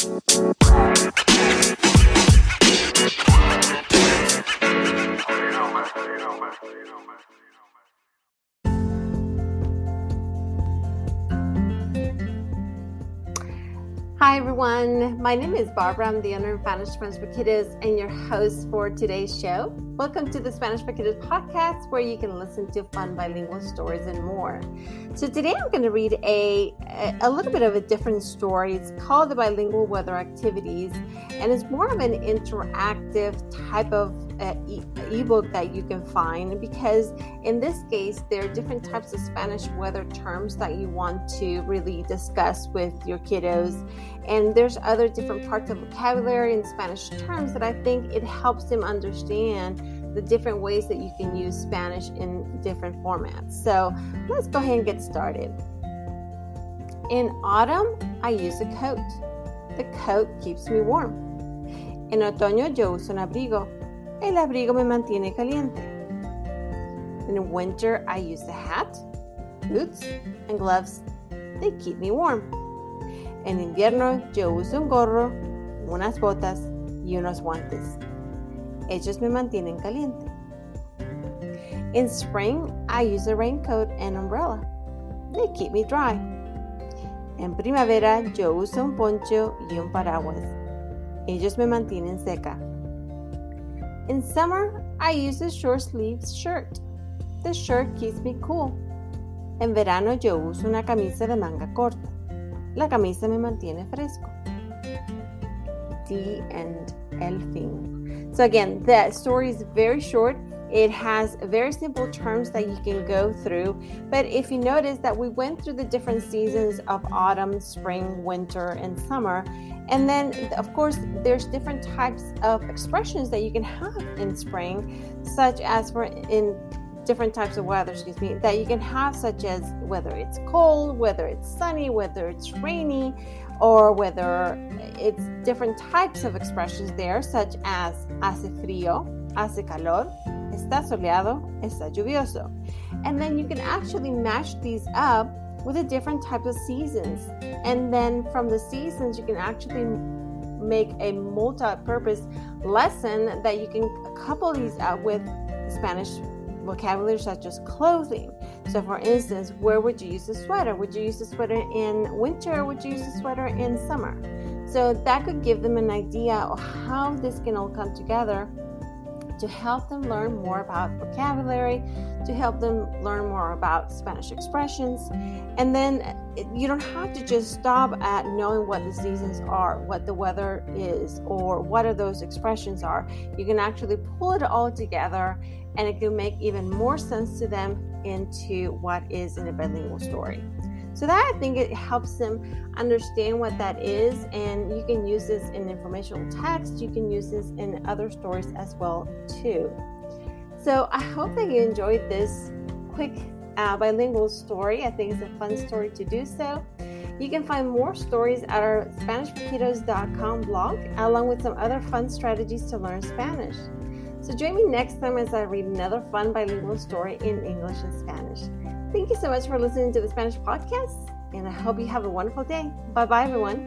Hi, everyone. My name is Barbara. I'm the owner of Spanish Friends for Kiddos and your host for today's show. Welcome to the Spanish for Kiddos podcast, where you can listen to fun bilingual stories and more. So, today I'm going to read a, a little bit of a different story. It's called The Bilingual Weather Activities, and it's more of an interactive type of uh, e- ebook that you can find because, in this case, there are different types of Spanish weather terms that you want to really discuss with your kiddos and there's other different parts of vocabulary and Spanish terms that I think it helps them understand the different ways that you can use Spanish in different formats. So let's go ahead and get started. In autumn, I use a coat. The coat keeps me warm. En otoño yo uso un abrigo. El abrigo me mantiene caliente. In winter, I use a hat, boots, and gloves. They keep me warm. En invierno yo uso un gorro, unas botas y unos guantes. Ellos me mantienen caliente. In spring, I use a raincoat and umbrella. They keep me dry. En primavera, yo uso un poncho y un paraguas. Ellos me mantienen seca. In summer, I use a short sleeves shirt. The shirt keeps me cool. En verano, yo uso una camisa de manga corta. La camisa me mantiene fresco. The end. El fin. So again, the story is very short. It has very simple terms that you can go through. But if you notice that we went through the different seasons of autumn, spring, winter, and summer, and then of course there's different types of expressions that you can have in spring, such as for in different types of weather, excuse me, that you can have, such as whether it's cold, whether it's sunny, whether it's rainy, or whether it's different types of expressions there, such as hace frío, hace calor, está soleado, está lluvioso. And then you can actually match these up with the different types of seasons. And then from the seasons, you can actually make a multi purpose lesson that you can couple these up with Spanish vocabulary such as clothing. So, for instance, where would you use a sweater? Would you use a sweater in winter would you use a sweater in summer? So, that could give them an idea of how this can all come together to help them learn more about vocabulary, to help them learn more about Spanish expressions. And then you don't have to just stop at knowing what the seasons are, what the weather is, or what are those expressions are. You can actually pull it all together and it can make even more sense to them into what is in a bilingual story. So that I think it helps them understand what that is, and you can use this in informational text. You can use this in other stories as well too. So I hope that you enjoyed this quick uh, bilingual story. I think it's a fun story to do so. You can find more stories at our SpanishForKiddos.com blog, along with some other fun strategies to learn Spanish. So join me next time as I read another fun bilingual story in English and Spanish. Thank you so much for listening to the Spanish podcast, and I hope you have a wonderful day. Bye bye, everyone.